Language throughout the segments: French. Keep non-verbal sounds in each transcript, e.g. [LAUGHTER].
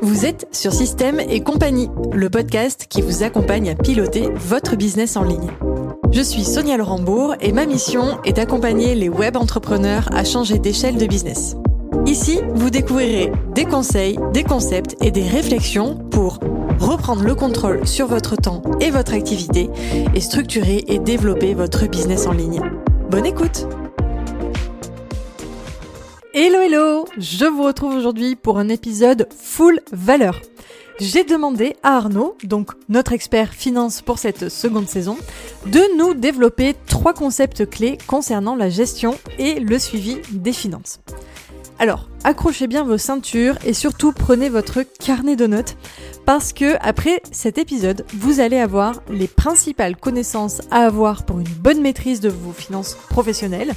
Vous êtes sur Système et compagnie, le podcast qui vous accompagne à piloter votre business en ligne. Je suis Sonia Laurembourg et ma mission est d'accompagner les web entrepreneurs à changer d'échelle de business. Ici, vous découvrirez des conseils, des concepts et des réflexions pour reprendre le contrôle sur votre temps et votre activité et structurer et développer votre business en ligne. Bonne écoute Hello hello Je vous retrouve aujourd'hui pour un épisode full valeur. J'ai demandé à Arnaud, donc notre expert finance pour cette seconde saison, de nous développer trois concepts clés concernant la gestion et le suivi des finances. Alors, accrochez bien vos ceintures et surtout prenez votre carnet de notes parce que après cet épisode, vous allez avoir les principales connaissances à avoir pour une bonne maîtrise de vos finances professionnelles,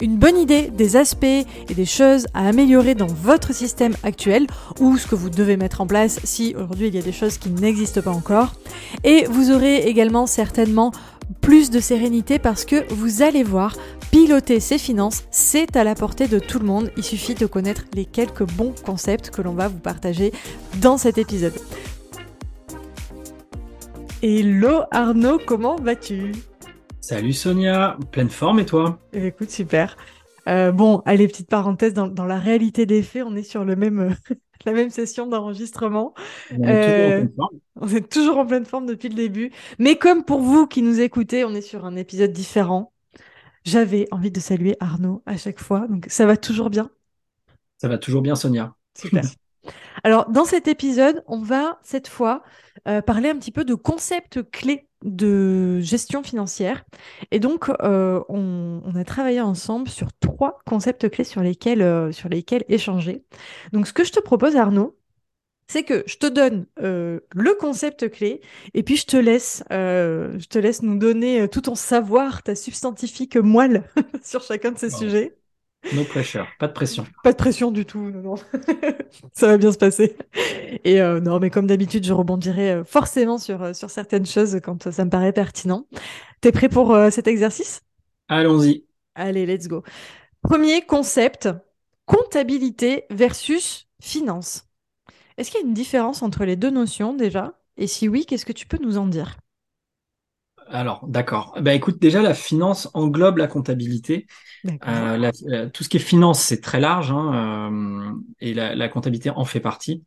une bonne idée des aspects et des choses à améliorer dans votre système actuel ou ce que vous devez mettre en place si aujourd'hui il y a des choses qui n'existent pas encore. Et vous aurez également certainement plus de sérénité parce que vous allez voir, piloter ses finances, c'est à la portée de tout le monde. Il suffit de connaître les quelques bons concepts que l'on va vous partager dans cet épisode. Hello Arnaud, comment vas-tu? Salut Sonia, pleine forme et toi? Écoute, super. Euh, bon, allez, petite parenthèse, dans, la réalité des faits, on est sur le même, [LAUGHS] la même session d'enregistrement. On, euh, [LAUGHS] on est toujours en pleine forme depuis le début. Mais comme pour vous qui nous écoutez, on est sur un épisode différent. J'avais envie de saluer Arnaud à chaque fois. Donc ça va toujours bien? Ça va toujours bien, Sonia. Super. [LAUGHS] Alors, dans cet épisode, on va cette fois euh, parler un petit peu de concepts clés de gestion financière. Et donc, euh, on, a travaillé ensemble sur trois concepts clés sur lesquels, euh, sur lesquels échanger. Donc, ce que je te propose, Arnaud, c'est que je te donne le concept clé et puis je te laisse, je te laisse nous donner tout ton savoir, ta substantifique moelle [LAUGHS] sur chacun de ces sujets. No pressure, pas de pression. Pas de pression du tout, non, [LAUGHS] ça va bien se passer. Et euh, non, mais comme d'habitude, je rebondirai euh, forcément sur, euh, sur certaines choses quand ça me paraît pertinent. T'es prêt pour cet exercice? Allons-y. Allez, let's go. Premier concept, comptabilité versus finance. Est-ce qu'il y a une différence entre les deux notions déjà? Et si oui, qu'est-ce que tu peux nous en dire? Alors, d'accord. Bah, écoute, déjà, la finance englobe la comptabilité. Euh, tout ce qui est finance, c'est très large, hein, euh, et la, comptabilité en fait partie.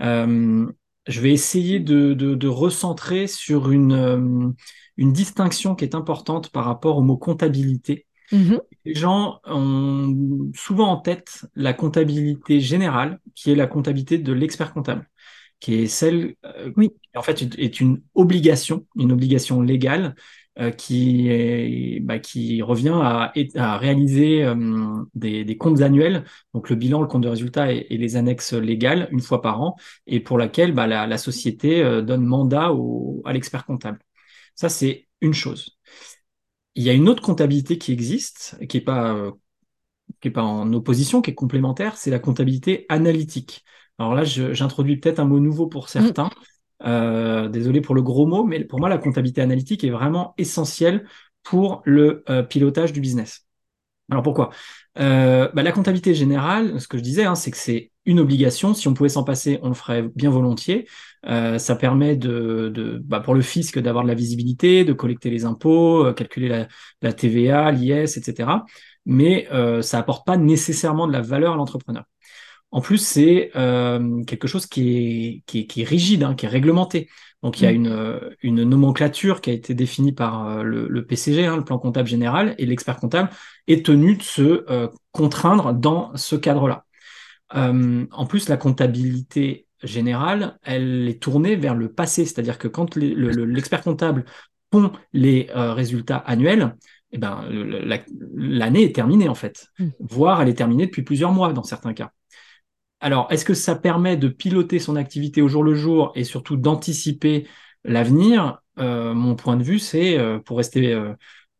Euh, je vais essayer de, recentrer sur une, une distinction qui est importante par rapport au mot comptabilité. Mm-hmm. Les gens ont souvent en tête la comptabilité générale, qui est la comptabilité de l'expert comptable qui est celle euh, oui. qui en fait est une obligation, une obligation légale euh, qui, est, bah, qui revient à, à réaliser euh, des, des, comptes annuels, donc le bilan, le compte de résultat et, les annexes légales une fois par an, et pour laquelle bah, la, la, société donne mandat au, à l'expert comptable. Ça, c'est une chose. Il y a une autre comptabilité qui existe, qui n'est pas, qui est pas en opposition, qui est complémentaire, c'est la comptabilité analytique. Alors là, j'introduis peut-être un mot nouveau pour certains. Euh, désolé pour le gros mot, mais pour moi, la comptabilité analytique est vraiment essentielle pour le euh, pilotage du business. Alors pourquoi? Euh, bah, La comptabilité générale, ce que je disais, hein, c'est que c'est une obligation. Si on pouvait s'en passer, on le ferait bien volontiers. ça permet de, de bah, pour le fisc d'avoir de la visibilité, de collecter les impôts, calculer la, la TVA, l'IS, etc. Mais ça apporte pas nécessairement de la valeur à l'entrepreneur. En plus, c'est euh, quelque chose qui est, qui est, rigide, hein, qui est réglementé. Donc, il y a mm. une, une, nomenclature qui a été définie par euh, le, PCG, hein, le plan comptable général, et l'expert comptable est tenu de se euh, contraindre dans ce cadre-là. en plus, la comptabilité générale, elle est tournée vers le passé, c'est-à-dire que quand l'expert comptable pond les résultats annuels, eh ben, l'année est terminée en fait, mm. voire elle est terminée depuis plusieurs mois dans certains cas. Alors, est-ce que ça permet de piloter son activité au jour le jour et surtout d'anticiper l'avenir? Euh, Mon point de vue, c'est, euh, pour rester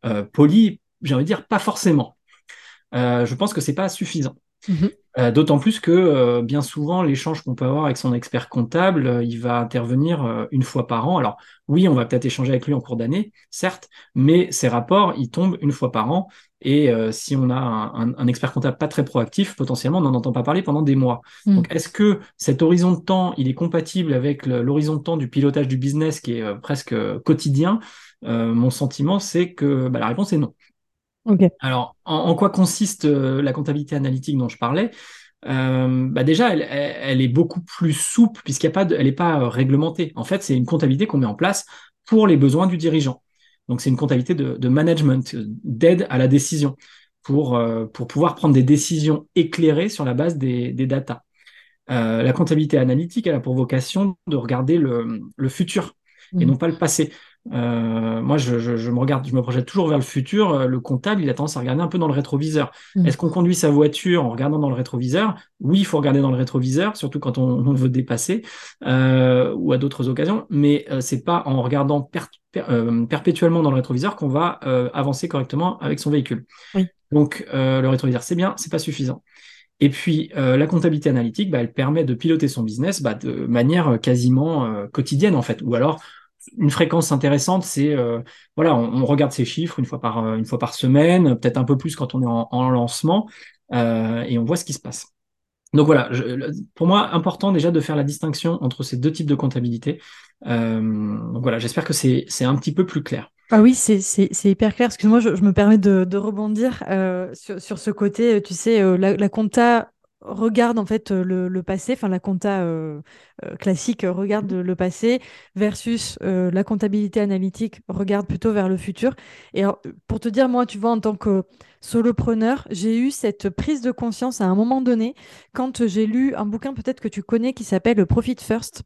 euh, poli, j'ai envie de dire pas forcément. je pense que c'est pas suffisant. Euh, d'autant plus que bien souvent, l'échange qu'on peut avoir avec son expert comptable, il va intervenir une fois par an. Alors oui, on va peut-être échanger avec lui en cours d'année, certes, mais ces rapports, ils tombent une fois par an. Et si on a un, expert comptable pas très proactif, potentiellement, on n'en entend pas parler pendant des mois. Hmm. Donc est-ce que cet horizon de temps, il est compatible avec l'horizon de temps du pilotage du business qui est presque quotidien? Mon sentiment, c'est que bah, la réponse est non. Alors, en, quoi consiste euh, la comptabilité analytique dont je parlais? Euh, bah déjà, elle, est beaucoup plus souple puisqu'elle n'est pas, euh, réglementée. En fait, c'est une comptabilité qu'on met en place pour les besoins du dirigeant. Donc, c'est une comptabilité de, management, d'aide à la décision, pour, pour pouvoir prendre des décisions éclairées sur la base des, des datas. la comptabilité analytique, elle a pour vocation de regarder le, le futur et mmh. non pas le passé. Euh, moi, je, me regarde, je me projette toujours vers le futur. Euh, le comptable, il a tendance à regarder un peu dans le rétroviseur. Mm. Est-ce qu'on conduit sa voiture en regardant dans le rétroviseur? Oui, il faut regarder dans le rétroviseur, surtout quand on, veut dépasser euh, ou à d'autres occasions. Mais c'est pas en regardant perpétuellement dans le rétroviseur qu'on va avancer correctement avec son véhicule. Donc, le rétroviseur, c'est bien, c'est pas suffisant. Et puis, la comptabilité analytique, bah, elle permet de piloter son business bah, de manière quasiment quotidienne, en fait, ou alors une fréquence intéressante, c'est euh, voilà, on, regarde ces chiffres une fois par euh, une fois par semaine, peut-être un peu plus quand on est en, lancement, euh, et on voit ce qui se passe. Donc voilà, pour moi, important déjà de faire la distinction entre ces deux types de comptabilité. donc voilà, j'espère que c'est un petit peu plus clair. Ah oui, c'est hyper clair. Excuse-moi, je, me permets de, rebondir sur, ce côté. Tu sais, la, la compta regarde en fait euh, le, passé, enfin la compta euh, euh, classique regarde le passé versus la comptabilité analytique regarde plutôt vers le futur. Et pour te dire, moi, tu vois, en tant que solopreneur, j'ai eu cette prise de conscience à un moment donné quand j'ai lu un bouquin peut-être que tu connais qui s'appelle Profit First.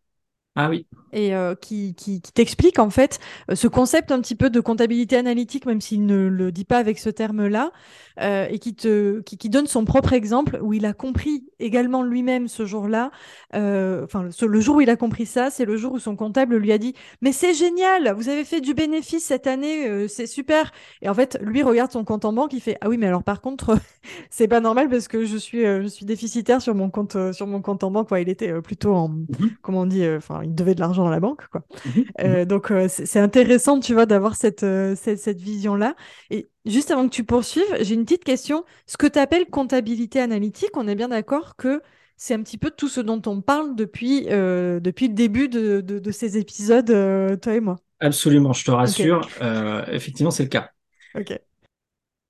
Ah oui. Et euh, qui, qui, t'explique en fait euh, ce concept un petit peu de comptabilité analytique, même s'il ne le dit pas avec ce terme-là, euh, et qui, te, qui, donne son propre exemple où il a compris également lui-même ce jour-là. Enfin, le jour où il a compris ça, c'est le jour où son comptable lui a dit Mais c'est génial, vous avez fait du bénéfice cette année, c'est super. Et en fait, lui regarde son compte en banque, il fait Ah oui, mais alors par contre, [LAUGHS] c'est pas normal parce que je suis, je suis déficitaire sur mon compte, sur mon compte en banque. il était plutôt en, mhm. comment on dit, enfin il devait de l'argent dans la banque, quoi. Mhm, euh, mhm. donc, euh, c'est intéressant, tu vois, d'avoir cette, euh, cette, vision-là. Et juste avant que tu poursuives, j'ai une petite question. Ce que tu appelles comptabilité analytique, on est bien d'accord que c'est un petit peu tout ce dont on parle depuis, depuis le début de, de, ces épisodes, toi et moi. Absolument, je te rassure. effectivement, c'est le cas. Ok.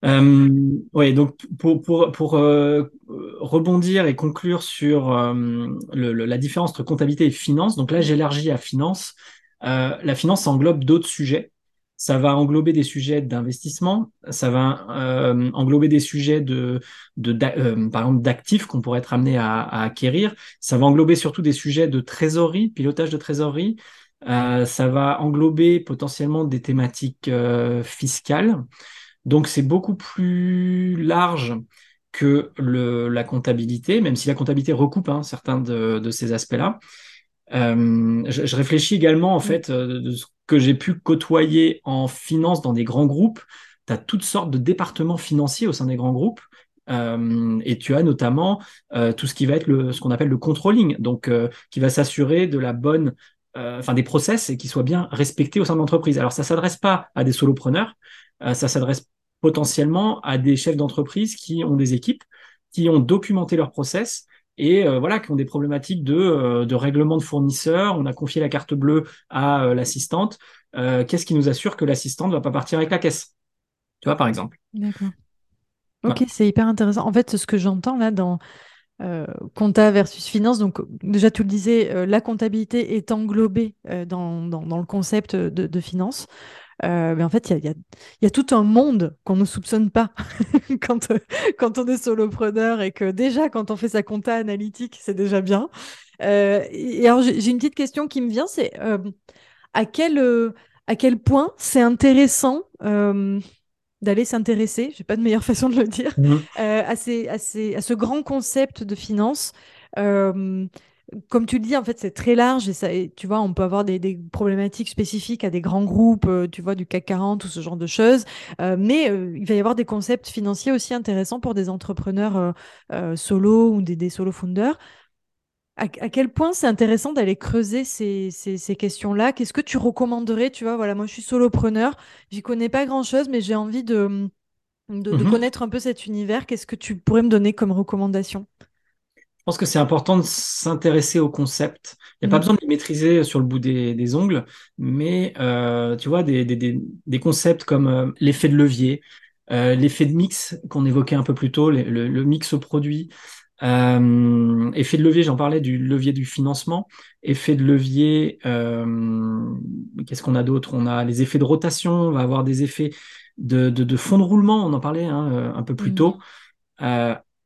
Euh, oui, donc pour, pour, pour euh, rebondir et conclure sur euh, le, la différence entre comptabilité et finance, donc là j'élargis à finance. Euh, la finance englobe d'autres sujets. Ça va englober des sujets d'investissement, ça va euh, englober des sujets de, de par exemple d'actifs qu'on pourrait être amené à, à, acquérir. Ça va englober surtout des sujets de trésorerie, pilotage de trésorerie. ça va englober potentiellement des thématiques fiscales. Donc c'est beaucoup plus large que le, la comptabilité, même si la comptabilité recoupe hein, certains de, ces aspects-là. Euh, je, réfléchis également en fait euh, de ce que j'ai pu côtoyer en finance dans des grands groupes. Tu as toutes sortes de départements financiers au sein des grands groupes. Euh, et tu as notamment tout ce qui va être le, ce qu'on appelle le controlling, donc qui va s'assurer de la bonne, enfin des process et qui soient bien respectés au sein de l'entreprise. Alors ça s'adresse pas à des solopreneurs, euh, ça s'adresse potentiellement à des chefs d'entreprise qui ont des équipes, qui ont documenté leur process et euh, voilà, qui ont des problématiques de, euh, de règlement de fournisseurs. On a confié la carte bleue à l'assistante. Qu'est-ce qui nous assure que l'assistante ne va pas partir avec la caisse? Tu vois, par exemple. D'accord. Ok, c'est hyper intéressant. En fait, ce que j'entends là dans compta versus finance, donc déjà tu le disais, la comptabilité est englobée dans, dans, le concept de, de finance. Euh, mais en fait, il y a, tout un monde qu'on ne soupçonne pas [LAUGHS] quand, euh, quand on est solopreneur et que déjà, quand on fait sa compta analytique, c'est déjà bien. Euh, et alors, j'ai une petite question qui me vient, c'est à, quel, à quel point c'est intéressant d'aller s'intéresser, j'ai pas de meilleure [LAUGHS] façon de le dire, mmh. à, ces, à, ces, à, ce grand concept de finance comme tu le dis, en fait, c'est très large et ça, tu vois, on peut avoir des, problématiques spécifiques à des grands groupes, euh, tu vois, du CAC 40 ou ce genre de choses. Euh, mais euh, il va y avoir des concepts financiers aussi intéressants pour des entrepreneurs solo ou des, des solo founders. À, quel point c'est intéressant d'aller creuser ces, ces, questions-là? Qu'est-ce que tu recommanderais Tu vois, voilà, moi je suis solopreneur, j'y connais pas grand-chose, mais j'ai envie de, de, de, mhm. connaître un peu cet univers. Qu'est-ce que tu pourrais me donner comme recommandation? Je pense que c'est important de s'intéresser au concept. Il n'y a pas mm. besoin de les maîtriser sur le bout des, ongles, mais euh, tu vois, des, des, concepts comme euh, l'effet de levier, euh, l'effet de mix qu'on évoquait un peu plus tôt, le, le, mix au produit. effet de levier, j'en parlais du levier du financement. Effet de levier, qu'est-ce qu'on a d'autre? On a les effets de rotation, on va avoir des effets de, de, de fond de roulement, on en parlait hein, un peu plus mm. tôt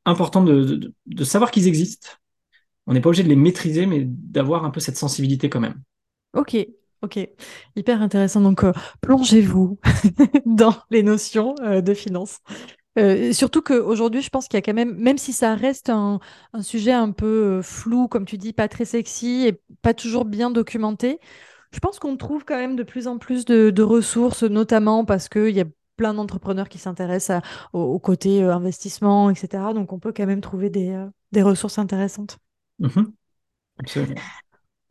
important de, de, savoir qu'ils existent. On n'est pas obligé de les maîtriser, mais d'avoir un peu cette sensibilité quand même. Ok, ok, hyper intéressant. Donc, euh, plongez-vous [LAUGHS] dans les notions euh, de finance. Euh, surtout qu'aujourd'hui, je pense qu'il y a quand même, même si ça reste un, sujet un peu flou, comme tu dis, pas très sexy et pas toujours bien documenté, je pense qu'on trouve quand même de plus en plus de, ressources, notamment parce qu'il y a plein d'entrepreneurs qui s'intéressent au, côté euh, investissement, etc. Donc, on peut quand même trouver des, euh, ressources intéressantes. Mm-hmm. Absolument.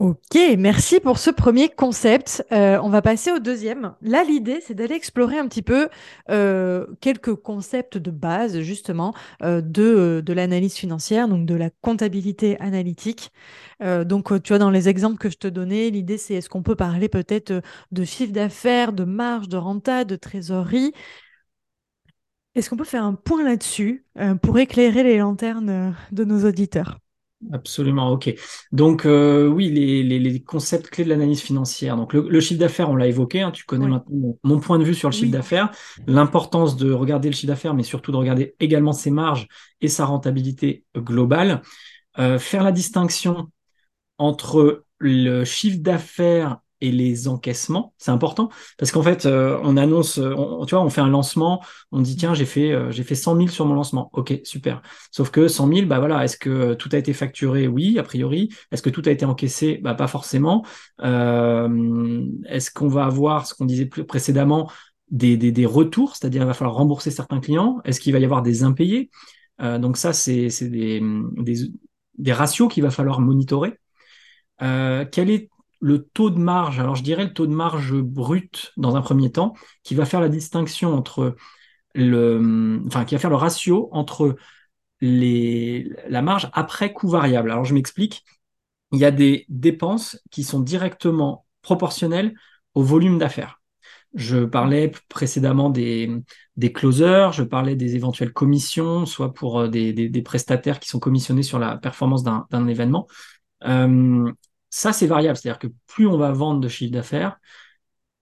Ok, merci pour ce premier concept. Euh, on va passer au deuxième. Là, l'idée, c'est d'aller explorer un petit peu quelques concepts de base, justement, de, de l'analyse financière, donc de la comptabilité analytique. donc, tu vois, dans les exemples que je te donnais, l'idée, c'est est-ce qu'on peut parler peut-être de chiffre d'affaires, de marge, de renta, de trésorerie? Est-ce qu'on peut faire un point là-dessus pour éclairer les lanternes de nos auditeurs? Absolument, ok. Donc euh, oui, les, concepts clés de l'analyse financière. Donc le, chiffre d'affaires, on l'a évoqué, hein, tu connais maintenant mon, point de vue sur le chiffre d'affaires, l'importance de regarder le chiffre d'affaires, mais surtout de regarder également ses marges et sa rentabilité globale. Euh, faire la distinction entre le chiffre d'affaires et les encaissements, c'est important parce qu'en fait, euh, on annonce, euh, tu vois, on fait un lancement, on dit tiens, j'ai fait, euh, j'ai fait 100 000 sur mon lancement. Ok, super. Sauf que 100 000, bah voilà, est-ce que tout a été facturé? Oui, a priori. Est-ce que tout a été encaissé? Bah pas forcément. est-ce qu'on va avoir ce qu'on disait précédemment des, des, retours, c'est-à-dire il va falloir rembourser certains clients Est-ce qu'il va y avoir des impayés? Donc ça, c'est des, des, des ratios qu'il va falloir monitorer. Quel est le taux de marge, alors je dirais le taux de marge brut dans un premier temps, qui va faire la distinction entre le, enfin, qui va faire le ratio entre les, la marge après coût variable. Alors je m'explique. Il y a des dépenses qui sont directement proportionnelles au volume d'affaires. Je parlais précédemment des, des closers, je parlais des éventuelles commissions, soit pour euh, des, des, prestataires qui sont commissionnés sur la performance d'un événement. Euh, ça, c'est variable. C'est-à-dire que plus on va vendre de chiffre d'affaires,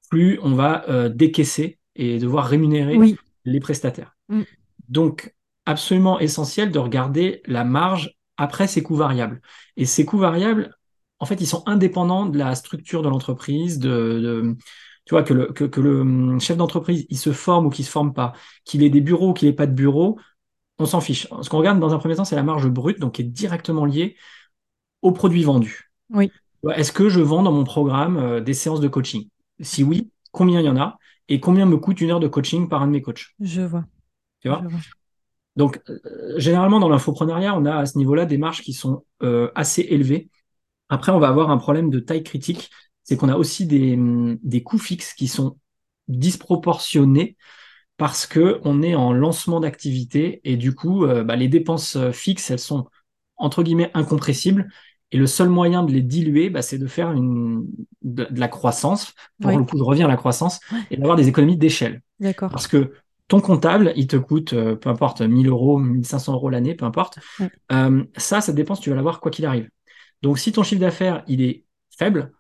plus on va euh, décaisser et devoir rémunérer les prestataires. Mm. Donc, absolument essentiel de regarder la marge après ces coûts variables. Et ces coûts variables, en fait, ils sont indépendants de la structure de l'entreprise, de, tu vois, que le, que, le hum, chef d'entreprise, il se forme ou qu'il se forme pas, qu'il ait des bureaux ou qu'il ait pas de bureau, on s'en fiche. Ce qu'on regarde dans un premier temps, c'est la marge brute, donc qui est directement liée aux produits vendus. Oui. Est-ce que je vends dans mon programme euh, des séances de coaching? Si oui, combien il y en a? Et combien me coûte une heure de coaching par un de mes coachs? Je vois. Tu vois, Donc, euh, généralement, dans l'infoprenariat, on a à ce niveau-là des marges qui sont euh, assez élevées. Après, on va avoir un problème de taille critique, c'est qu'on a aussi des, hum, des coûts fixes qui sont disproportionnés parce que on est en lancement d'activité et du coup, bah, les dépenses fixes, elles sont entre guillemets incompressibles et le seul moyen de les diluer, bah, c'est de faire une, de, la croissance. Pour le coup, je reviens à la croissance et d'avoir des économies d'échelle. D'accord. Parce que ton comptable, il te coûte, euh, peu importe, 1000 euros, 1500 euros l'année, peu importe. Euh, ça, cette dépense, tu vas l'avoir quoi qu'il arrive. Donc, si ton chiffre d'affaires, il est faible,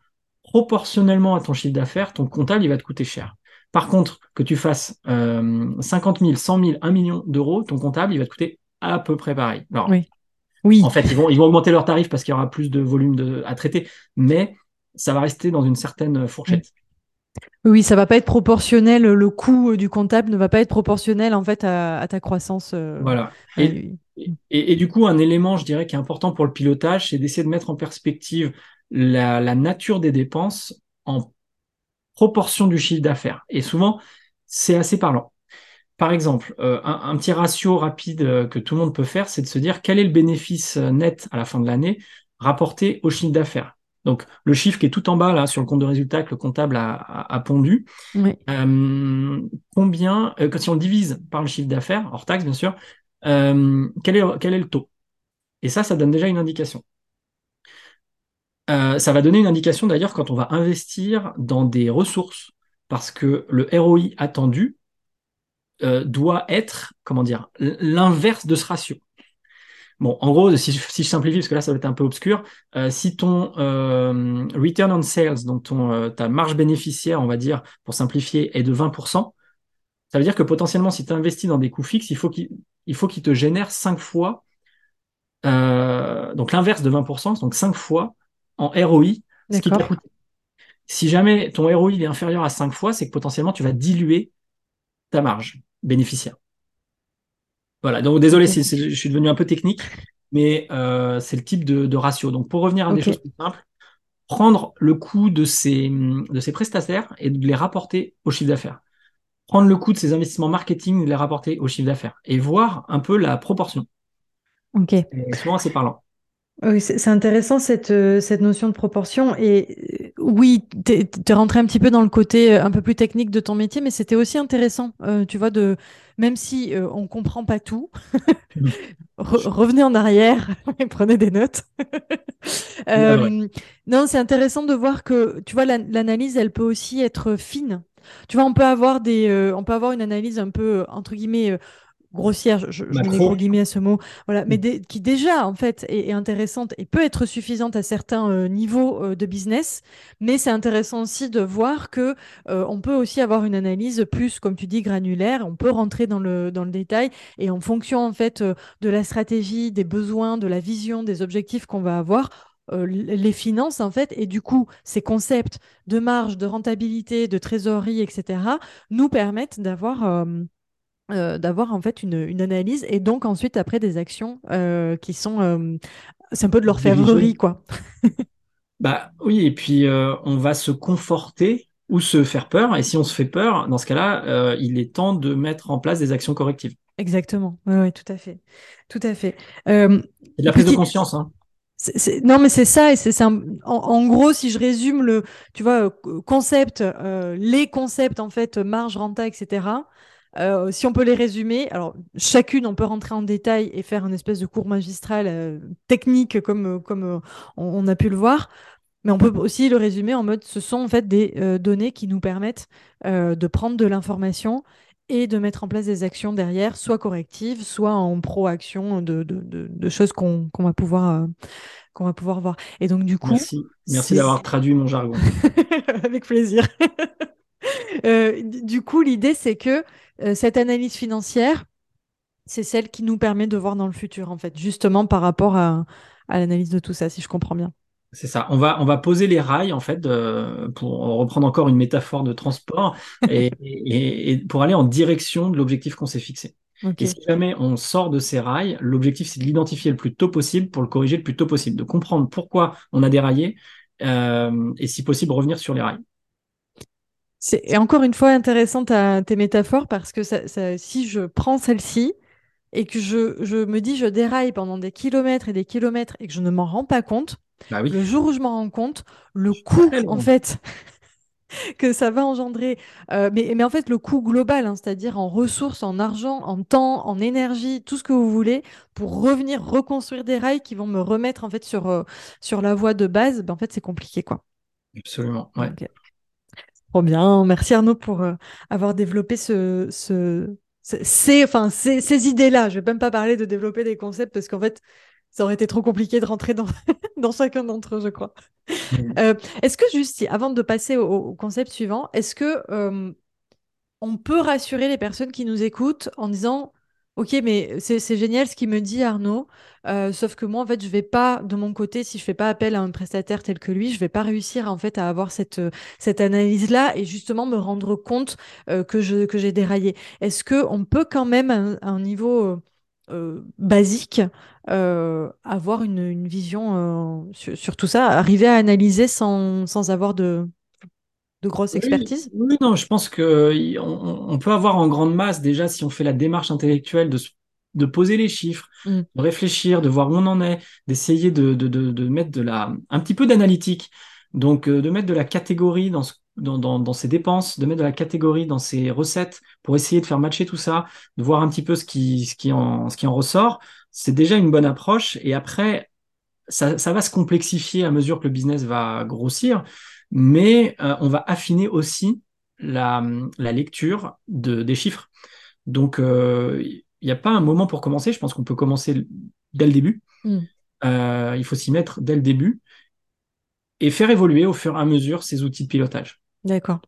proportionnellement à ton chiffre d'affaires, ton comptable, il va te coûter cher. Par contre, que tu fasses euh, 50 000, 100 000, 1 million d'euros, ton comptable, il va te coûter à peu près pareil. Alors, oui. Oui. En fait, ils vont, ils vont augmenter leurs tarifs parce qu'il y aura plus de volume de, à traiter, mais ça va rester dans une certaine fourchette. Oui, ça va pas être proportionnel. Le coût du comptable ne va pas être proportionnel en fait à, ta croissance. Euh, voilà. Et, Et, du coup, un élément, je dirais, qui est important pour le pilotage, c'est d'essayer de mettre en perspective la, nature des dépenses en proportion du chiffre d'affaires. Et souvent, c'est assez parlant. Par exemple, euh, un, petit ratio rapide euh, que tout le monde peut faire, c'est de se dire quel est le bénéfice euh, net à la fin de l'année rapporté au chiffre d'affaires. Donc le chiffre qui est tout en bas là sur le compte de résultat que le comptable a, pondu. combien, quand si on divise par le chiffre d'affaires, hors taxe bien sûr, quel, est, quel est le taux? Et ça, ça donne déjà une indication. ça va donner une indication d'ailleurs quand on va investir dans des ressources, parce que le ROI attendu, euh, doit être, comment dire, l'inverse de ce ratio. Bon, en gros, si je, simplifie, parce que là, ça va être un peu obscur, euh, si ton euh, return on sales, donc ton, ta marge bénéficiaire, on va dire, pour simplifier, est de 20%, ça veut dire que potentiellement, si tu investis dans des coûts fixes, il faut qu'il faut qu'il te génère 5 fois, donc l'inverse de 20%, donc 5 fois en ROI, ce qui t'a coûté. Si jamais ton ROI est inférieur à 5 fois, c'est que potentiellement, tu vas diluer ta marge bénéficiaire. Voilà, donc désolé, je suis devenu un peu technique, mais euh, c'est le type de, ratio. Donc pour revenir à des choses plus simples, prendre le coût de ces, de ces prestataires et de les rapporter au chiffre d'affaires. Prendre le coût de ces investissements marketing et de les rapporter au chiffre d'affaires. Et voir un peu la proportion. Ok. Et souvent, c'est parlant. Oui, c'est intéressant cette, euh, cette notion de proportion. Et oui, tu es, rentré un petit peu dans le côté euh, un peu plus technique de ton métier, mais c'était aussi intéressant, tu vois, de même si on comprend pas tout, [LAUGHS] revenez en arrière [LAUGHS] et prenez des notes. [LAUGHS] Non, c'est intéressant de voir que, tu vois, l'analyse, elle peut aussi être fine. Tu vois, on peut avoir des, on peut avoir une analyse un peu entre guillemets grossière, je, mets des gros guillemets à ce mot, voilà, mais mm. qui déjà en fait est, intéressante et peut être suffisante à certains euh, niveaux euh, de business, mais c'est intéressant aussi de voir que euh, on peut aussi avoir une analyse plus, comme tu dis, granulaire. On peut rentrer dans le dans le détail et en fonction en fait de la stratégie, des besoins, de la vision, des objectifs qu'on va avoir, les finances en fait et du coup ces concepts de marge, de rentabilité, de trésorerie, etc. nous permettent d'avoir euh, d'avoir en fait une, analyse et donc ensuite après des actions euh, qui sont euh, c'est un peu de l'orfèvrerie quoi. bah oui et puis on va se conforter ou se faire peur et si on se fait peur dans ce cas-là il est temps de mettre en place des actions correctives. Exactement oui tout à fait tout à fait. De la prise de conscience hein. non mais c'est ça et c'est en, en, gros si je résume le tu vois concept les concepts en fait marge renta etc euh, si on peut les résumer, alors chacune, on peut rentrer en détail et faire un espèce de cours magistral euh, technique comme, euh, comme on, a pu le voir. Mais on peut aussi le résumer en mode ce sont en fait des données qui nous permettent de prendre de l'information et de mettre en place des actions derrière, soit correctives, soit en pro-action de, de, de, choses qu'on va pouvoir qu'on va pouvoir voir. Et donc du coup, merci, merci d'avoir traduit mon jargon. [LAUGHS] Avec plaisir. [LAUGHS] du coup, l'idée c'est que cette analyse financière, c'est celle qui nous permet de voir dans le futur, en fait, justement par rapport à, l'analyse de tout ça, si je comprends bien. C'est ça. On va, on va poser les rails, en fait, pour reprendre encore une métaphore de transport, [LAUGHS] et, pour aller en direction de l'objectif qu'on s'est fixé. Et si jamais on sort de ces rails, l'objectif, c'est de l'identifier le plus tôt possible pour le corriger le plus tôt possible, de comprendre pourquoi on a déraillé, euh, et si possible, revenir sur les rails. C'est encore une fois intéressant tes métaphores parce que si je prends celle-ci et que je, me dis je déraille pendant des kilomètres et des kilomètres et que je ne m'en rends pas compte, bah le jour où je m'en rends compte, le coût en fait [LAUGHS] que ça va engendrer, euh, mais, mais en fait le coût global, hein, c'est-à-dire en ressources, en argent, en temps, en énergie, tout ce que vous voulez, pour revenir reconstruire des rails qui vont me remettre en fait sur, euh, sur la voie de base, ben, en fait c'est compliqué quoi. Absolument, ouais. Trop bien. Merci Arnaud pour euh, avoir développé ce, ce, ces, enfin, ces, ces idées-là. Je vais même pas parler de développer des concepts parce qu'en fait, ça aurait été trop compliqué de rentrer dans, [LAUGHS] dans chacun d'entre eux, je crois. Euh, est-ce que juste, avant de passer au, concept suivant, est-ce que euh, on peut rassurer les personnes qui nous écoutent en disant Ok, mais c'est génial ce qu'il me dit Arnaud. Euh, sauf que moi, en fait, je vais pas, de mon côté, si je fais pas appel à un prestataire tel que lui, je vais pas réussir en fait à avoir cette euh, analyse-là et justement me rendre compte euh, que je j'ai déraillé. Est-ce que on peut quand même à un, niveau basique, avoir une, vision sur, tout ça, arriver à analyser sans avoir de, de grosse expertise oui, non, je pense que on, peut avoir en grande masse déjà si on fait la démarche intellectuelle de, de poser les chiffres, mm. de réfléchir, de voir où on en est, d'essayer de, de, de, mettre de la, un petit peu d'analytique, donc de mettre de la catégorie dans ce dans, ses dépenses, de mettre de la catégorie dans ses recettes pour essayer de faire matcher tout ça, de voir un petit peu ce qui, ce qui, en, ce qui en ressort, c'est déjà une bonne approche. Et après, ça, va se complexifier à mesure que le business va grossir, mais euh, on va affiner aussi la, lecture de, des chiffres. Donc, euh, il n'y a pas un moment pour commencer. Je pense qu'on peut commencer dès le début. Hmm. Euh, il faut s'y mettre dès le début et faire évoluer au fur et à mesure ces outils de pilotage. D'accord.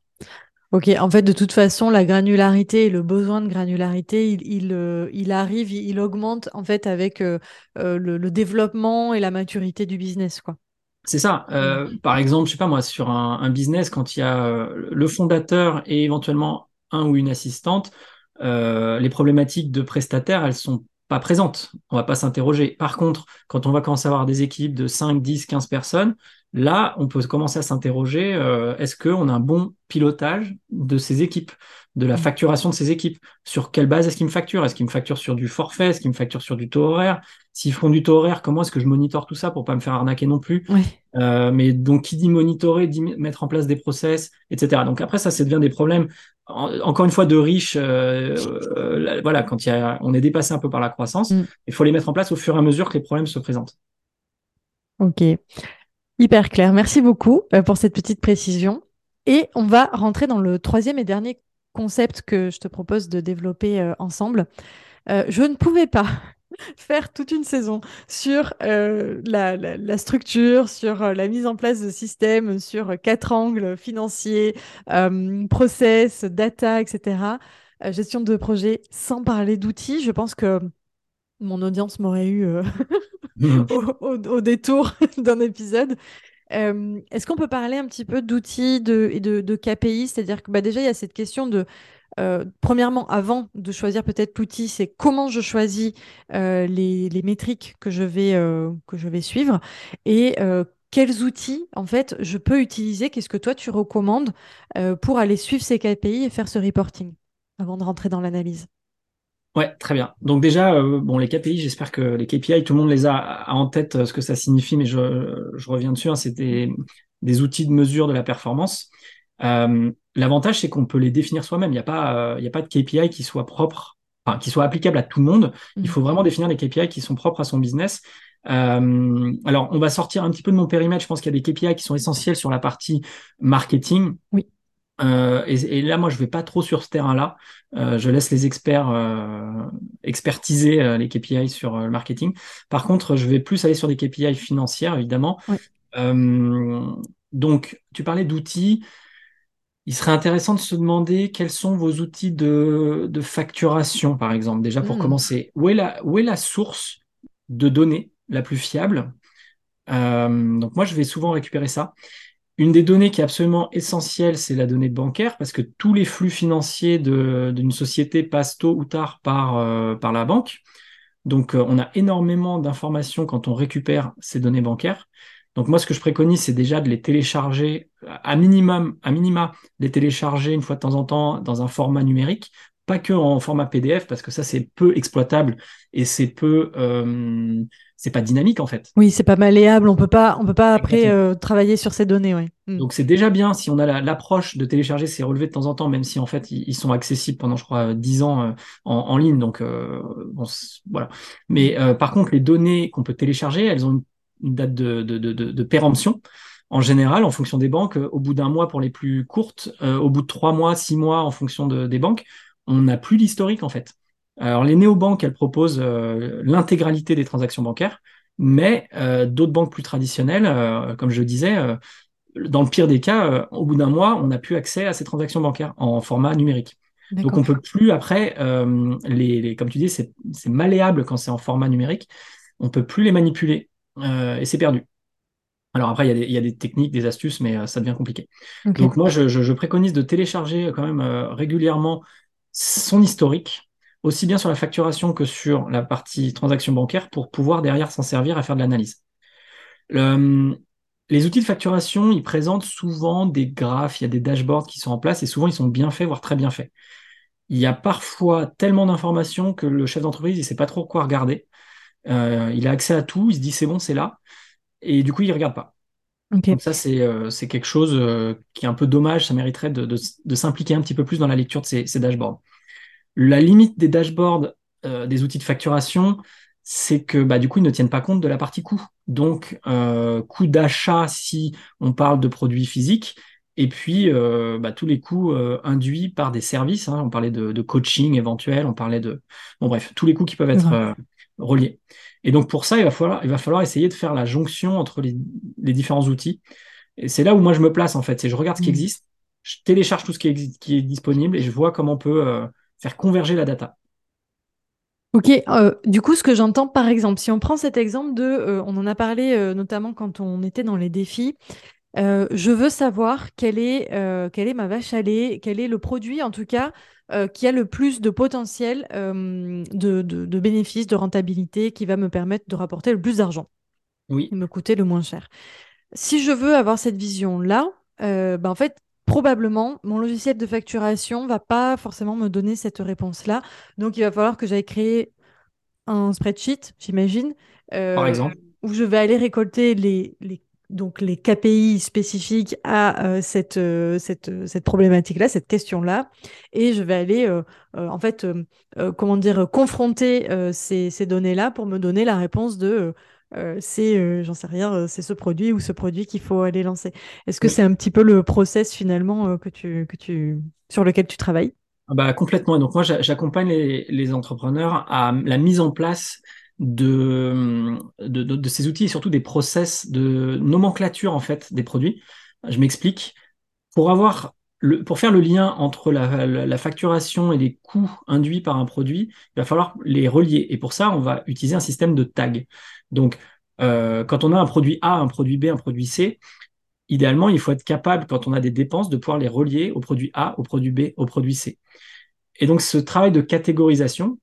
Ok, en fait, de toute façon, la granularité et le besoin de granularité, il, il, euh, arrive, il, augmente en fait avec euh, euh, le, développement et la maturité du business, quoi. C'est ça. par exemple, je sais pas moi, sur un, business, quand il y a le fondateur et éventuellement un ou une assistante, les problématiques de prestataires, elles sont pas présentes. On va pas s'interroger. Par contre, quand on va commencer à avoir des équipes de 5, 10, 15 personnes, Là, on peut commencer à s'interroger, euh, est-ce qu'on a un bon pilotage de ces équipes, de la mm. facturation de ces équipes? Sur quelle base est-ce qu'ils me facturent? Est-ce qu'ils me facturent sur du forfait? Est-ce qu'ils me facturent sur du taux horaire? S'ils font du taux horaire, comment est-ce que je monitore tout ça pour pas me faire arnaquer non plus? Euh, Mais donc, qui dit monitorer, dit mettre en place des process, etc. Donc après, ça, ça devient des problèmes, encore une fois, de riches. Euh, voilà, quand il y a, on est dépassé un peu par la croissance, mm. il faut les mettre en place au fur et à mesure que les problèmes se présentent. Ok. Hyper clair. Merci beaucoup euh, pour cette petite précision. Et on va rentrer dans le troisième et dernier concept que je te propose de développer euh, ensemble. Euh, je ne pouvais pas [LAUGHS] faire toute une saison sur la, structure, sur la mise en place de systèmes, sur quatre angles financiers, process, data, etc. gestion de projet, sans parler d'outils. Je pense que mon audience m'aurait eu [LAUGHS] Mm. au, détour [LAUGHS] d'un épisode. Euh, est-ce qu'on peut parler un petit peu d'outils et de, KPI C'est-à-dire que bah, déjà, il y a cette question de, euh, premièrement, avant de choisir peut-être l'outil, c'est comment je choisis euh, les, métriques que je vais, que je vais suivre et quels outils, en fait, je peux utiliser, qu'est-ce que toi tu recommandes pour aller suivre ces KPI et faire ce reporting avant de rentrer dans l'analyse? Ouais, très bien. Donc déjà, euh, bon, les KPI, j'espère que les KPI, tout le monde les a, en tête euh, ce que ça signifie, mais je, je reviens dessus. Hein, c'est des, outils de mesure de la performance. Euh, L'avantage, c'est qu'on peut les définir soi-même. Il n'y a pas, il a pas de KPI qui soit propre, enfin, qui soit applicable à tout le monde. Il faut vraiment définir des KPI qui sont propres à son business. Euh, alors, on va sortir un petit peu de mon périmètre. Je pense qu'il y a des KPI qui sont essentiels sur la partie marketing. Oui. Euh, et, là, moi, je vais pas trop sur ce terrain-là. Euh, je laisse les experts euh, expertiser les KPI sur le marketing. Par contre, je vais plus aller sur des KPI financières, évidemment. donc, tu parlais d'outils. Il serait intéressant de se demander quels sont vos outils de, facturation, par exemple, déjà pour hmm. commencer. Où est, la, où est la source de données la plus fiable? Donc, moi, je vais souvent récupérer ça. Une des données qui est absolument essentielle, c'est la donnée bancaire, parce que tous les flux financiers d'une société passent tôt ou tard par, euh, par la banque. Donc, euh, on a énormément d'informations quand on récupère ces données bancaires. Donc, moi, ce que je préconise, c'est déjà de les télécharger, à minimum, à minima, les télécharger une fois de temps en temps dans un format numérique, pas que en format PDF, parce que ça, c'est peu exploitable et c'est peu, euh, c'est pas dynamique en fait. Oui, c'est pas malléable. On peut pas, on peut pas après euh, travailler sur ces données. Ouais. Hmm. Donc c'est déjà bien si on a l'approche de télécharger ces relevés de temps en temps, même si en fait ils, sont accessibles pendant je crois 10 ans euh, en, ligne. Donc euh, bon, voilà. Mais par contre les données qu'on peut télécharger, elles ont une, date de, de, de, de, péremption. En général, en fonction des banques, au bout d'un mois pour les plus courtes, au bout de trois mois, six mois en fonction des banques, on n'a plus l'historique en fait. Alors les néobanques, elles proposent euh, l'intégralité des transactions bancaires, mais euh, d'autres banques plus traditionnelles, euh, comme je disais, dans le pire des cas, au bout d'un mois, on n'a plus accès à ces transactions bancaires en format numérique. Donc on peut plus après, les, comme tu dis, c'est malléable quand c'est en format numérique, on peut plus les manipuler et c'est perdu. Alors après, il y, a des, techniques, des astuces, mais ça devient compliqué. Donc moi, je, préconise de télécharger quand même régulièrement son historique aussi bien sur la facturation que sur la partie transaction bancaire pour pouvoir derrière s'en servir à faire de l'analyse. les outils de facturation, ils présentent souvent des graphes, il y a des dashboards qui sont en place et souvent ils sont bien faits, voire très bien faits. Il y a parfois tellement d'informations que le chef d'entreprise, il ne sait pas trop quoi regarder. Euh, il a accès à tout, il se dit c'est bon, c'est là. Et du coup, il ne regarde pas. Donc ça, euh, c'est quelque chose euh, qui est un peu dommage. Ça mériterait de, s'impliquer un petit peu plus dans la lecture de ces, dashboards. La limite des dashboards des outils de facturation, c'est que bah, du coup, ils ne tiennent pas compte de la partie coût. Donc, coût d'achat si on parle de produits physiques, et puis euh, bah, tous les coûts euh, induits par des services. Hein. on parlait de, coaching éventuel, on parlait de bon bref tous les coûts qui peuvent être euh, reliés. Et donc pour ça, il va falloir il va falloir essayer de faire la jonction entre les, différents outils. Et c'est là où moi je me place en fait. C'est je regarde ce qui mmh. existe, je télécharge tout ce qui qui est disponible et je vois comment on peut faire converger la data. Ok, du coup, ce que j'entends, par exemple, si on prend cet exemple de, on en a parlé notamment quand on était dans les défis, euh, je veux savoir quelle est, euh, quelle est ma vache à lait, quel est le produit en tout cas euh, qui a le plus de potentiel de, de, bénéfices, de rentabilité, qui va me permettre de rapporter le plus d'argent. Oui. Et me coûter le moins cher. Si je veux avoir cette vision-là, bah, en fait, probablement, mon logiciel de facturation va pas forcément me donner cette réponse-là. Donc, il va falloir que j'aille créer un spreadsheet, j'imagine. Par exemple. Où je vais aller récolter les, les donc les KPI spécifiques à euh, cette, euh, cette, euh, cette problématique-là, cette question-là, et je vais aller en fait, comment dire, confronter ces, ces données-là pour me donner la réponse de c'est, j'en sais rien, c'est ce produit ou ce produit qu'il faut aller lancer. Est-ce que c'est un petit peu le process finalement que tu, que tu, sur lequel tu travailles? Ah bah, Complètement. Donc moi, j'accompagne les, les entrepreneurs à la mise en place de, de, ces outils et surtout des process de nomenclature en fait des produits. Je m'explique. Pour avoir le, pour faire le lien entre la, facturation et les coûts induits par un produit, il va falloir les relier. Et pour ça, on va utiliser un système de tag. Donc, euh, quand on a un produit A, un produit B, un produit C, idéalement, il faut être capable, quand on a des dépenses, de pouvoir les relier au produit A, au produit B, au produit C. Et donc, ce travail de catégorisation,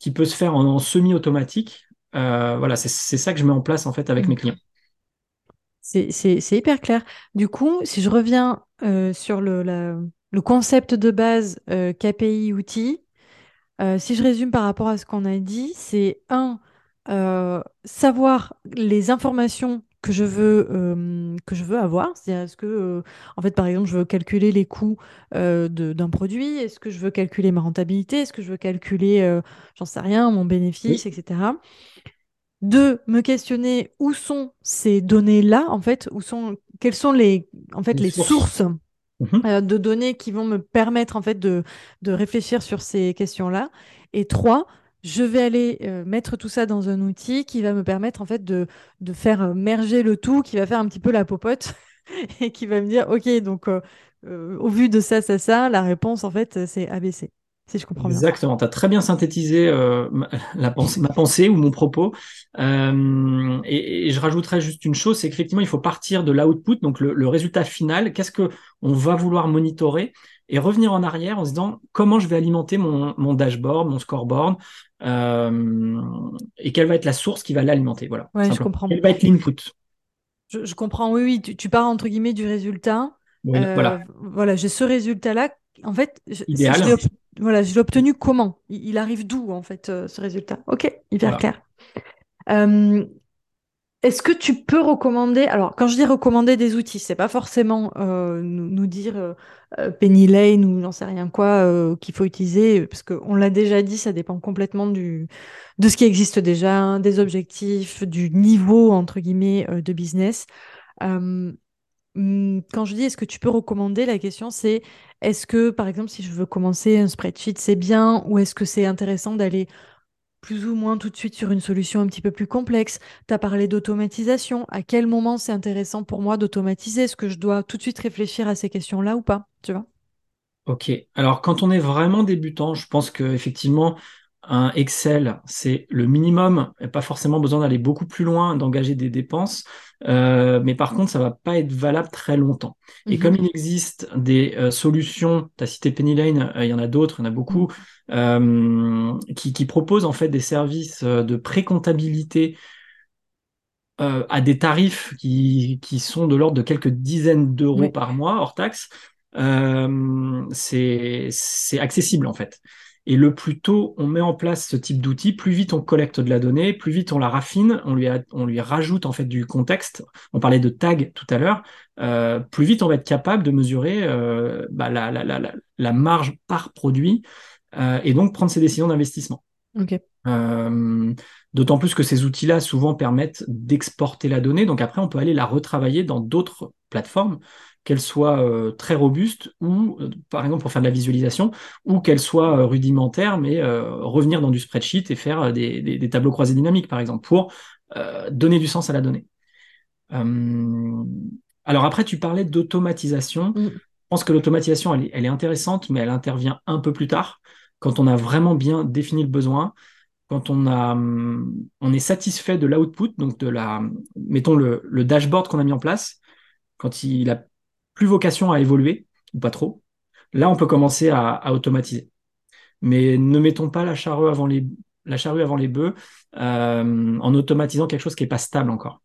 qui peut se faire en, semi-automatique. Euh, voilà, c'est ça que je mets en place en fait avec mes clients. C'est hyper clair. Du coup, si je reviens euh, sur le, le, concept de base euh, KPI outil, si je résume par rapport à ce qu'on a dit, c'est un, savoir les informations que je veux, euh, que je veux avoir. C'est-à-dire, est-ce que, euh, en fait, par exemple, je veux calculer les coûts euh, d'un produit Est-ce que je veux calculer ma rentabilité Est-ce que je veux calculer, j'en sais rien, mon bénéfice, etc. Deux, me questionner où sont ces données-là, en fait, où sont, quelles sont les, en fait, les, sources, mhm. de données qui vont me permettre, en fait, de, de réfléchir sur ces questions-là. Et trois, je vais aller euh, mettre tout ça dans un outil qui va me permettre en fait de, faire euh, merger le tout, qui va faire un petit peu la popote [LAUGHS] et qui va me dire ok donc euh, au vu de ça ça ça la réponse en fait c'est ABC si je comprends bien. Exactement, tu as très bien synthétisé [LAUGHS] ma, pensée, ou mon propos. Et, je rajouterais juste une chose, c'est qu'effectivement, il faut partir de l'output, donc le, le résultat final. Qu'est-ce que on va vouloir monitorer? Et revenir en arrière en se disant comment je vais alimenter mon, mon dashboard, mon scoreboard, euh, et quelle va être la source qui va l'alimenter. Voilà. Ouais, je comprends. Quel va être l'input? Je, comprends, oui, oui. Tu, pars entre guillemets du résultat. Euh, voilà. Voilà, j'ai ce résultat-là. En fait, Idéal. Je voilà, je l'ai obtenu comment? Il, arrive d'où en fait euh, ce résultat? Ok, hyper clair. Est-ce que tu peux recommander, alors quand je dis recommander des outils, c'est pas forcément euh, nous, dire euh, euh, Penny Lane ou j'en sais rien quoi qu'il faut utiliser, parce qu'on l'a déjà dit, ça dépend complètement du, de ce qui existe déjà, des objectifs, du niveau entre guillemets de business. Hum, quand je dis est-ce que tu peux recommander, la question c'est est-ce que par exemple si je veux commencer un spreadsheet c'est bien ou est-ce que c'est intéressant d'aller plus ou moins tout de suite sur une solution un petit peu plus complexe. Tu as parlé d'automatisation. À quel moment c'est intéressant pour moi d'automatiser? Est-ce que je dois tout de suite réfléchir à ces questions-là ou pas? Tu vois? Ok. Alors, quand on est vraiment débutant, je pense qu'effectivement, un Excel, c'est le minimum, pas forcément besoin d'aller beaucoup plus loin, d'engager des dépenses, euh, mais par contre, ça va pas être valable très longtemps. Et Mhm. comme il existe des euh, solutions, tu as cité Penny Lane, euh, il y en a d'autres, il y en a beaucoup, euh, qui, qui proposent en fait des services de pré-comptabilité euh, à des tarifs qui, qui sont de l'ordre de quelques dizaines d'euros Oui. par mois hors taxe, euh, c'est c'est accessible en fait. Et le plus tôt on met en place ce type d'outil, plus vite on collecte de la donnée, plus vite on la raffine, on lui, a- on lui rajoute en fait du contexte. On parlait de tag tout à l'heure. Euh, plus vite on va être capable de mesurer euh, bah, la, la, la, la, la marge par produit euh, et donc prendre ses décisions d'investissement. D'autant plus que ces outils-là souvent permettent d'exporter la donnée. Donc après, on peut aller la retravailler dans d'autres plateformes, qu'elles soient euh, très robustes ou, euh, par exemple, pour faire de la visualisation, ou qu'elles soient euh, rudimentaires, mais revenir dans du spreadsheet et faire des, des- des tableaux croisés dynamiques, par exemple, pour donner du sens à la donnée. Alors après, tu parlais d'automatisation. Mm. Je pense que l'automatisation, elle est, elle est intéressante, mais elle intervient un peu plus tard, quand on a vraiment bien défini le besoin quand on a, on est satisfait de l'output, donc de la, mettons le, le dashboard qu'on a mis en place, quand il a vocation à évoluer, ou pas trop, là on peut commencer à, automatiser. Mais ne mettons pas la charrue avant les, la charrue avant les bœufs euh, en automatisant quelque chose qui n'est pas stable encore.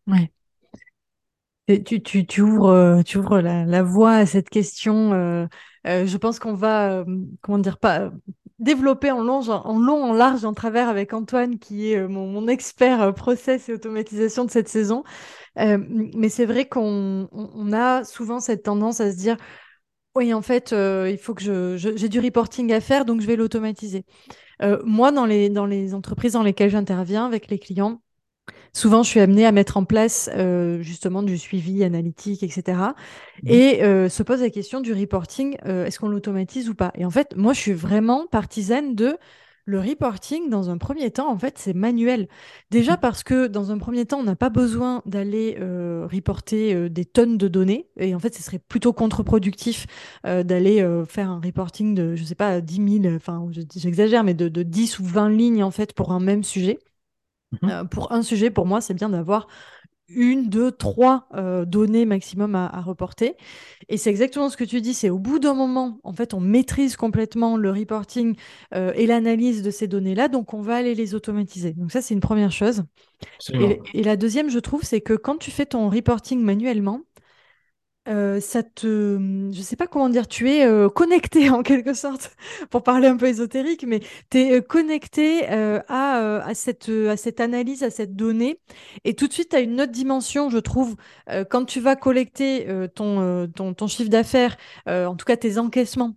Tu, tu, ouvres, euh, tu ouvres la, la voie à cette question. euh, je pense qu'on va, comment dire, pas développer en long, en long, en large, en travers avec Antoine, qui est euh, mon, expert euh, process et automatisation de cette saison. Euh, mais c'est vrai qu'on on, on a souvent cette tendance à se dire, oui, en fait, il faut que je, j'ai du reporting à faire, donc je vais l'automatiser. Moi, dans les, dans les entreprises dans lesquelles j'interviens avec les clients, Souvent, je suis amenée à mettre en place euh, justement du suivi analytique, etc. Et euh, se pose la question du reporting, euh, est-ce qu'on l'automatise ou pas? Et en fait, moi, je suis vraiment partisane de le reporting, dans un premier temps, en fait, c'est manuel. Déjà parce que dans un premier temps, on n'a pas besoin d'aller euh, reporter euh, des tonnes de données. Et en fait, ce serait plutôt contre-productif euh, d'aller euh, faire un reporting de, je sais pas, 10 000, enfin, je- j'exagère, mais de, de 10 ou 20 lignes, en fait, pour un même sujet. Mhm. Euh, pour un sujet, pour moi, c'est bien d'avoir une, deux, trois euh, données maximum à, à reporter. Et c'est exactement ce que tu dis, c'est au bout d'un moment, en fait, on maîtrise complètement le reporting euh, et l'analyse de ces données-là, donc on va aller les automatiser. Donc ça, c'est une première chose. Et la deuxième, je trouve, c'est que quand tu fais ton reporting manuellement, euh, ça te, je sais pas comment dire, tu es euh, connecté [LAUGHS] en quelque sorte, pour parler un peu ésotérique, mais tu es connecté euh, à, euh, à cette, euh, à cette analyse, à cette donnée, et tout de suite, tu as une autre dimension, je trouve, euh, quand tu vas collecter euh, ton, euh, ton, ton chiffre d'affaires, euh, en tout cas tes encaissements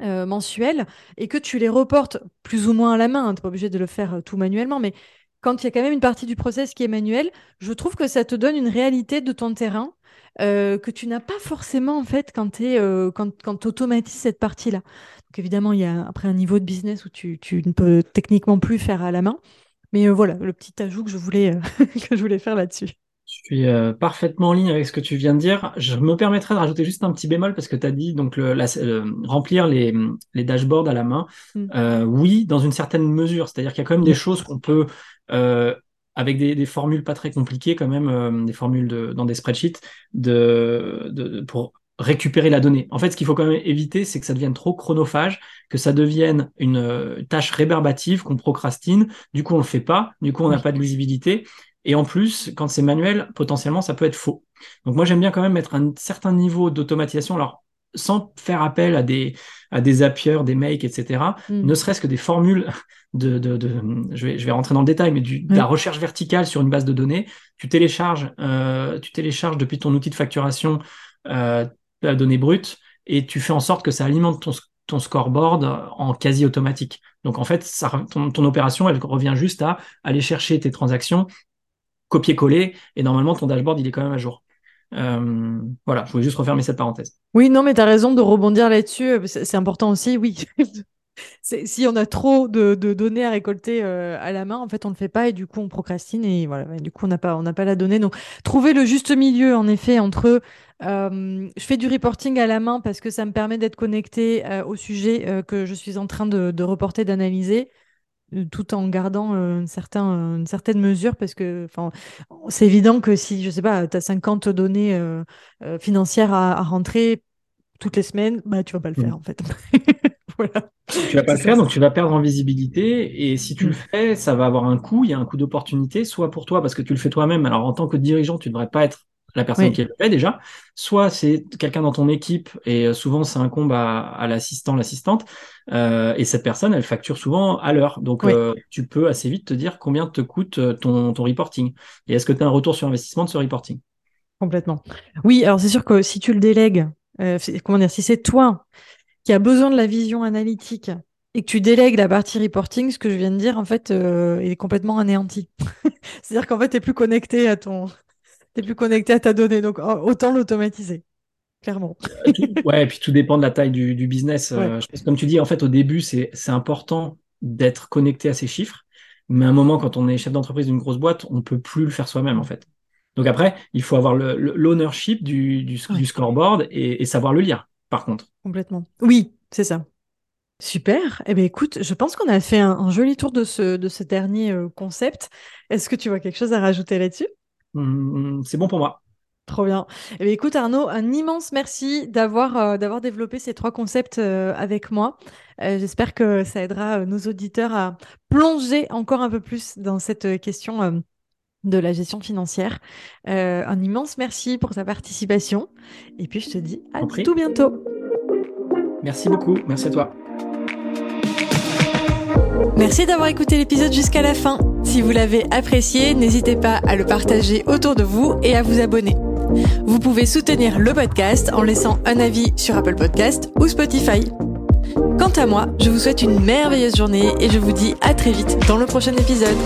euh, mensuels, et que tu les reportes plus ou moins à la main, tu n'es pas obligé de le faire euh, tout manuellement, mais quand il y a quand même une partie du process qui est manuelle, je trouve que ça te donne une réalité de ton terrain euh, que tu n'as pas forcément en fait quand tu euh, quand, quand automatises cette partie-là. Donc évidemment, il y a après un niveau de business où tu, tu ne peux techniquement plus faire à la main. Mais euh, voilà, le petit ajout que je voulais, [LAUGHS] que je voulais faire là-dessus. Je suis euh, parfaitement en ligne avec ce que tu viens de dire. Je me permettrai de rajouter juste un petit bémol parce que tu as dit donc le, la- remplir les, les dashboards à la main. Mm. Euh, oui, dans une certaine mesure. C'est-à-dire qu'il y a quand même des choses qu'on peut, euh, avec des, des formules pas très compliquées, quand même, euh, des formules de, dans des spreadsheets, de, de, pour récupérer la donnée. En fait, ce qu'il faut quand même éviter, c'est que ça devienne trop chronophage, que ça devienne une euh, tâche rébarbative qu'on procrastine. Du coup, on le fait pas. Du coup, on n'a Oui. pas de lisibilité. Et en plus, quand c'est manuel, potentiellement, ça peut être faux. Donc moi, j'aime bien quand même mettre un certain niveau d'automatisation, alors sans faire appel à des, à des Zapier, des Make, etc., Mm. ne serait-ce que des formules de, de, de je, vais, je vais rentrer dans le détail, mais du, de la recherche verticale sur une base de données. Tu télécharges, euh, tu télécharges depuis ton outil de facturation euh, la donnée brute et tu fais en sorte que ça alimente ton, ton scoreboard en quasi automatique. Donc en fait, ça, ton, ton opération, elle revient juste à aller chercher tes transactions, copier-coller, et normalement ton dashboard, il est quand même à jour. Euh, voilà, je voulais juste refermer cette parenthèse. Oui, non, mais tu as raison de rebondir là-dessus. euh, C'est important aussi, oui. [LAUGHS] Si on a trop de, données à récolter euh, à la main, en fait, on ne le fait pas et du coup, on procrastine et voilà. Du coup, on n'a pas, pas la donnée. Donc, trouver le juste milieu, en effet, entre euh, je fais du reporting à la main parce que ça me permet d'être connecté euh, au sujet que je suis en train de reporter, d'analyser. Tout en gardant une, certain, une certaine mesure parce que c'est évident que si, je sais pas, tu as 50 données financières à, rentrer toutes les semaines, bah, tu vas pas le faire mmh. en fait. [LAUGHS] voilà. Tu vas pas le faire, donc tu vas perdre en visibilité. Et si tu le mmh. fais, ça va avoir un coût. Il y a un coût d'opportunité, soit pour toi parce que tu le fais toi-même. Alors en tant que dirigeant, tu devrais pas être la personne qui le fait déjà. Soit c'est quelqu'un dans ton équipe et euh, souvent ça incombe à, l'assistant, l'assistante. Euh, et cette personne, elle facture souvent à l'heure. Donc euh, tu peux assez vite te dire combien te coûte ton, ton reporting. Et est-ce que tu as un retour sur investissement de ce reporting? Complètement. Oui, alors c'est sûr que si tu le délègues, comment dire, si c'est toi qui as besoin de la vision analytique et que tu délègues la partie reporting, ce que je viens de dire, en fait, est complètement anéanti. [LAUGHS] C'est-à-dire qu'en fait, tu es plus connecté à ton, t'es plus connecté à ta donnée, donc autant l'automatiser. Clairement. [LAUGHS] ouais, et puis tout dépend de la taille du, business. Euh, comme tu dis, en fait, au début, c'est important d'être connecté à ces chiffres. Mais à un moment, quand on est chef d'entreprise d'une grosse boîte, on peut plus le faire soi-même, en fait. Donc après, il faut avoir l'ownership du, du, scoreboard et, savoir le lire, par contre. Complètement. Oui, c'est ça. Super. Eh bien, écoute, je pense qu'on a fait un, joli tour de ce, de ce dernier euh, concept. Est-ce que tu vois quelque chose à rajouter là-dessus? C'est bon pour moi. Trop bien. Eh écoute Arnaud, un immense merci d'avoir euh, d'avoir développé ces trois concepts euh, avec moi. Euh, j'espère que ça aidera nos auditeurs à plonger encore un peu plus dans cette question de la gestion financière. un immense merci pour ta participation. Et puis je te dis à tout bientôt. Merci beaucoup. Merci à toi. Merci d'avoir écouté l'épisode jusqu'à la fin. Si vous l'avez apprécié, n'hésitez pas à le partager autour de vous et à vous abonner. Vous pouvez soutenir le podcast en laissant un avis sur Apple Podcast ou Spotify. Quant à moi, je vous souhaite une merveilleuse journée et je vous dis à très vite dans le prochain épisode.